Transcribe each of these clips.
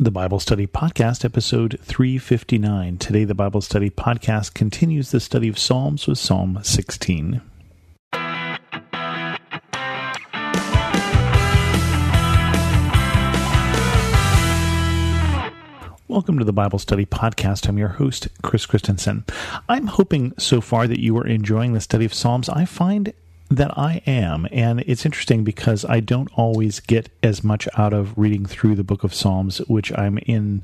the Bible Study Podcast, episode 359. Today, the Bible Study Podcast continues the study of Psalms with Psalm 16. Welcome to the Bible Study Podcast. I'm your host, Chris Christensen. I'm hoping so far that you are enjoying the study of Psalms. I find that I am. And it's interesting because I don't always get as much out of reading through the book of Psalms, which I'm in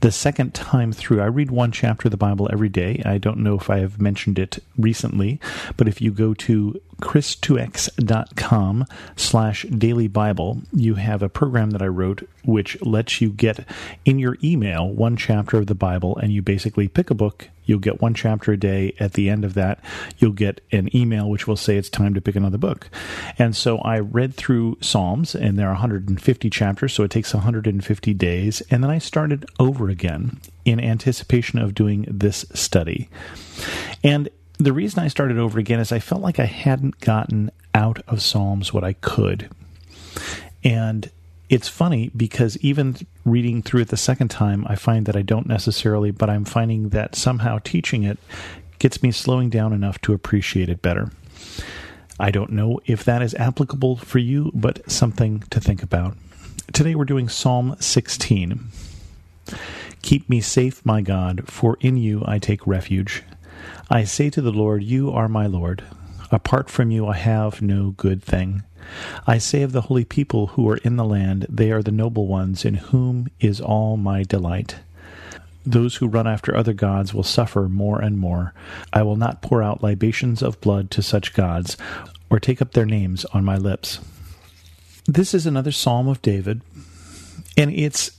the second time through. I read one chapter of the Bible every day. I don't know if I have mentioned it recently, but if you go to chris2x.com slash daily Bible, you have a program that I wrote which lets you get in your email one chapter of the Bible and you basically pick a book You'll get one chapter a day. At the end of that, you'll get an email which will say it's time to pick another book. And so I read through Psalms, and there are 150 chapters, so it takes 150 days. And then I started over again in anticipation of doing this study. And the reason I started over again is I felt like I hadn't gotten out of Psalms what I could. And it's funny because even reading through it the second time, I find that I don't necessarily, but I'm finding that somehow teaching it gets me slowing down enough to appreciate it better. I don't know if that is applicable for you, but something to think about. Today we're doing Psalm 16. Keep me safe, my God, for in you I take refuge. I say to the Lord, You are my Lord. Apart from you I have no good thing. I say of the holy people who are in the land, they are the noble ones, in whom is all my delight. Those who run after other gods will suffer more and more. I will not pour out libations of blood to such gods, or take up their names on my lips. This is another psalm of David, and it's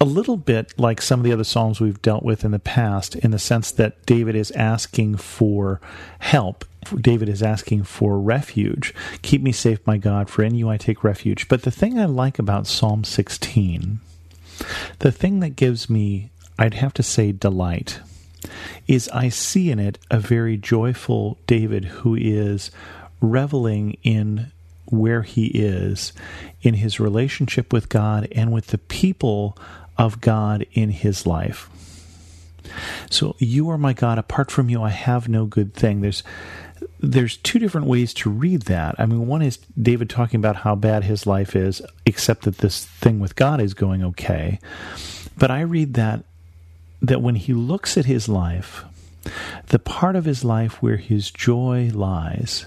a little bit like some of the other psalms we've dealt with in the past in the sense that David is asking for help. David is asking for refuge. Keep me safe, my God, for in you I take refuge. But the thing I like about Psalm 16, the thing that gives me, I'd have to say, delight, is I see in it a very joyful David who is reveling in where he is in his relationship with God and with the people of God in his life. So you are my God. Apart from you, I have no good thing. There's there's two different ways to read that. I mean, one is David talking about how bad his life is, except that this thing with God is going okay. But I read that that when he looks at his life, the part of his life where his joy lies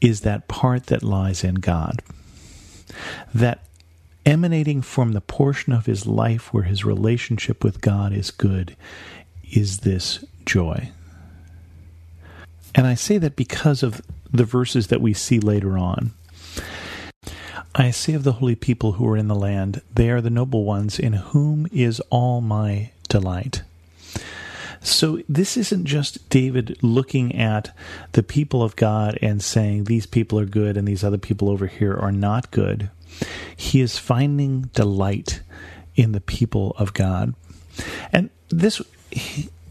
is that part that lies in God. That emanating from the portion of his life where his relationship with God is good is this joy. And I say that because of the verses that we see later on. I say of the holy people who are in the land, they are the noble ones in whom is all my delight. So this isn't just David looking at the people of God and saying these people are good and these other people over here are not good. He is finding delight in the people of God. And this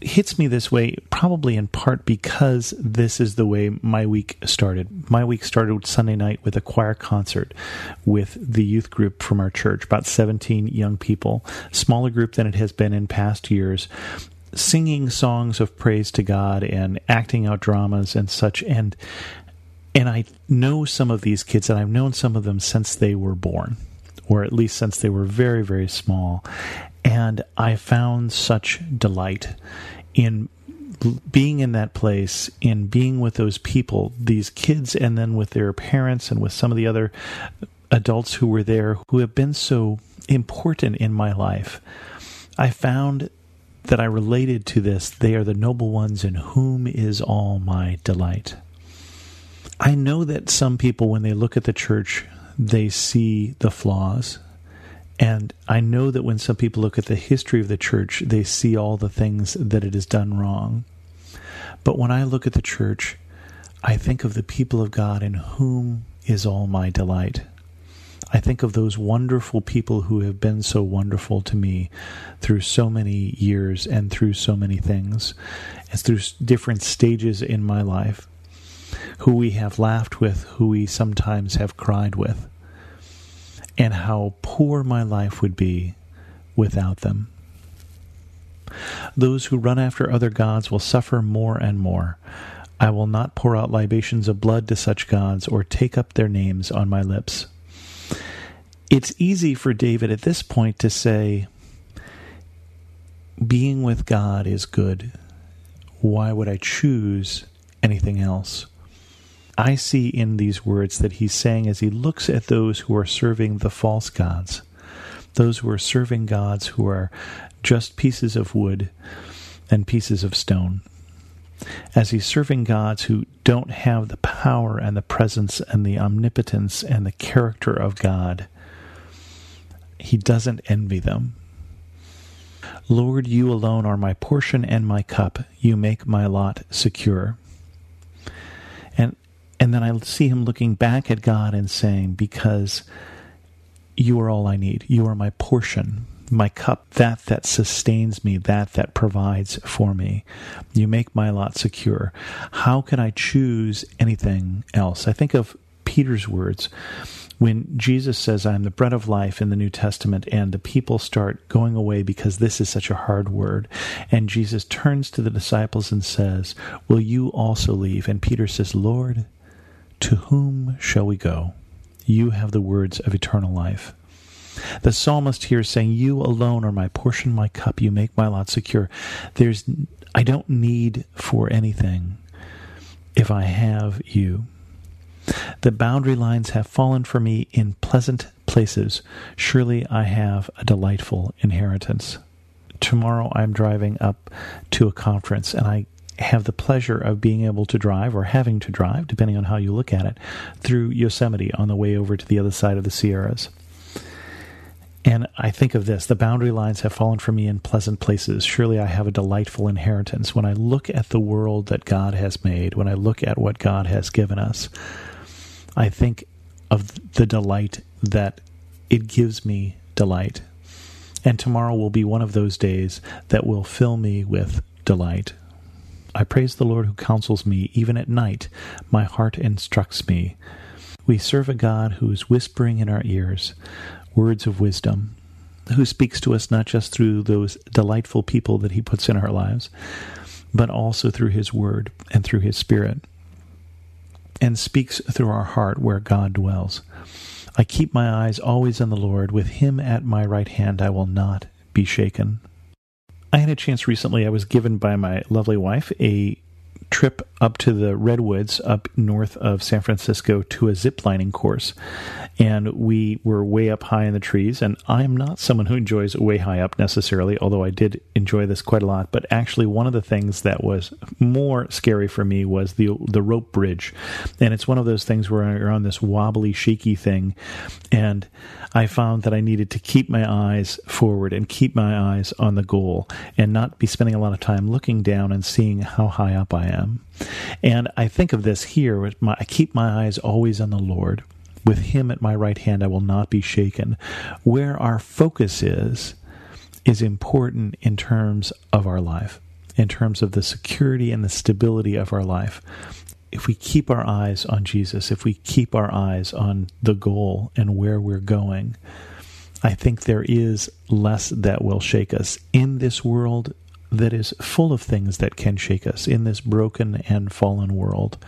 hits me this way probably in part because this is the way my week started. My week started Sunday night with a choir concert with the youth group from our church, about 17 young people, smaller group than it has been in past years, singing songs of praise to God and acting out dramas and such and and I know some of these kids, and I've known some of them since they were born, or at least since they were very, very small. And I found such delight in being in that place, in being with those people, these kids, and then with their parents and with some of the other adults who were there who have been so important in my life. I found that I related to this. They are the noble ones in whom is all my delight. I know that some people, when they look at the church, they see the flaws. And I know that when some people look at the history of the church, they see all the things that it has done wrong. But when I look at the church, I think of the people of God in whom is all my delight. I think of those wonderful people who have been so wonderful to me through so many years and through so many things, and through different stages in my life who we have laughed with, who we sometimes have cried with, and how poor my life would be without them. Those who run after other gods will suffer more and more. I will not pour out libations of blood to such gods or take up their names on my lips. It's easy for David at this point to say, being with God is good. Why would I choose anything else? I see in these words that he's saying as he looks at those who are serving the false gods, those who are serving gods who are just pieces of wood and pieces of stone, as he's serving gods who don't have the power and the presence and the omnipotence and the character of God, he doesn't envy them. Lord, you alone are my portion and my cup. You make my lot secure. And and then I see him looking back at God and saying, Because you are all I need. You are my portion, my cup, that that sustains me, that that provides for me. You make my lot secure. How can I choose anything else? I think of Peter's words when Jesus says, I am the bread of life in the New Testament, and the people start going away because this is such a hard word. And Jesus turns to the disciples and says, Will you also leave? And Peter says, Lord, to whom shall we go? You have the words of eternal life. The psalmist here is saying, You alone are my portion, my cup. You make my lot secure. There's, I don't need for anything if I have you. The boundary lines have fallen for me in pleasant places. Surely I have a delightful inheritance. Tomorrow I'm driving up to a conference and I have the pleasure of being able to drive or having to drive, depending on how you look at it, through Yosemite on the way over to the other side of the Sierras. And I think of this the boundary lines have fallen for me in pleasant places. Surely I have a delightful inheritance. When I look at the world that God has made, when I look at what God has given us, I think of the delight that it gives me delight. And tomorrow will be one of those days that will fill me with delight. I praise the Lord who counsels me, even at night. My heart instructs me. We serve a God who is whispering in our ears words of wisdom, who speaks to us not just through those delightful people that he puts in our lives, but also through his word and through his spirit, and speaks through our heart where God dwells. I keep my eyes always on the Lord. With him at my right hand, I will not be shaken. I had a chance recently, I was given by my lovely wife a trip up to the redwoods up north of San Francisco to a ziplining course. And we were way up high in the trees. And I'm not someone who enjoys way high up necessarily, although I did enjoy this quite a lot. But actually, one of the things that was more scary for me was the the rope bridge. And it's one of those things where you're on this wobbly, shaky thing. And I found that I needed to keep my eyes forward and keep my eyes on the goal and not be spending a lot of time looking down and seeing how high up I am. And I think of this here my, I keep my eyes always on the Lord. With him at my right hand, I will not be shaken. Where our focus is, is important in terms of our life, in terms of the security and the stability of our life if we keep our eyes on Jesus, if we keep our eyes on the goal and where we're going, I think there is less that will shake us in this world that is full of things that can shake us, in this broken and fallen world.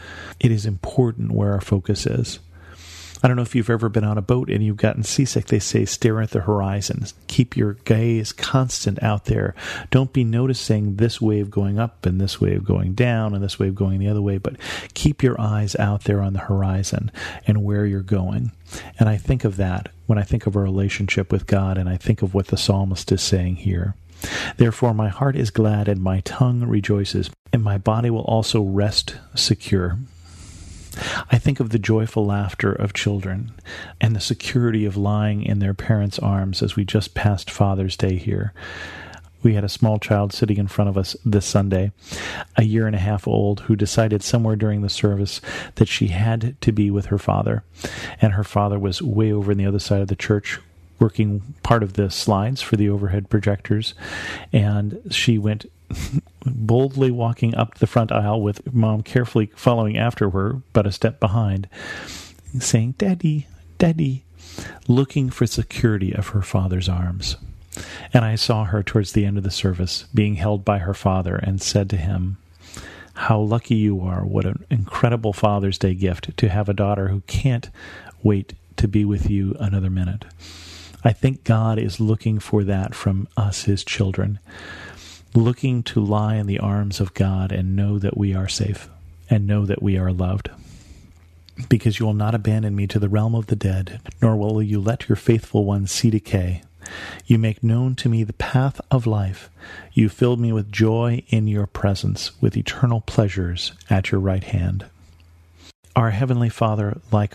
It is important where our focus is. I don't know if you've ever been on a boat and you've gotten seasick. They say stare at the horizon. Keep your gaze constant out there. Don't be noticing this wave going up and this wave going down and this wave going the other way, but keep your eyes out there on the horizon and where you're going. And I think of that when I think of a relationship with God and I think of what the psalmist is saying here. Therefore, my heart is glad and my tongue rejoices, and my body will also rest secure. I think of the joyful laughter of children and the security of lying in their parents' arms as we just passed Father's Day here. We had a small child sitting in front of us this Sunday, a year and a half old, who decided somewhere during the service that she had to be with her father. And her father was way over in the other side of the church working part of the slides for the overhead projectors. And she went boldly walking up the front aisle with mom carefully following after her, but a step behind, saying, Daddy, Daddy, looking for security of her father's arms. And I saw her towards the end of the service being held by her father and said to him, How lucky you are. What an incredible Father's Day gift to have a daughter who can't wait to be with you another minute. I think God is looking for that from us, his children, looking to lie in the arms of God and know that we are safe and know that we are loved because you will not abandon me to the realm of the dead, nor will you let your faithful one see decay. You make known to me the path of life. You filled me with joy in your presence, with eternal pleasures at your right hand. Our Heavenly Father, like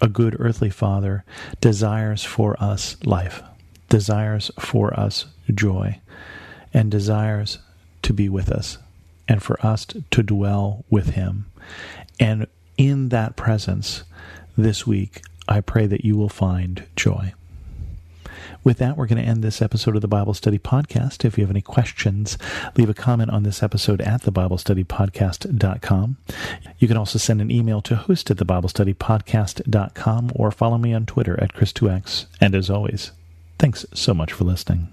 a good earthly father, desires for us life, desires for us joy, and desires to be with us, and for us to dwell with Him. And in that presence this week, I pray that you will find joy. With that, we're going to end this episode of the Bible Study Podcast. If you have any questions, leave a comment on this episode at thebiblestudypodcast.com. You can also send an email to host at thebiblestudypodcast.com or follow me on Twitter at Chris2X. And as always, thanks so much for listening.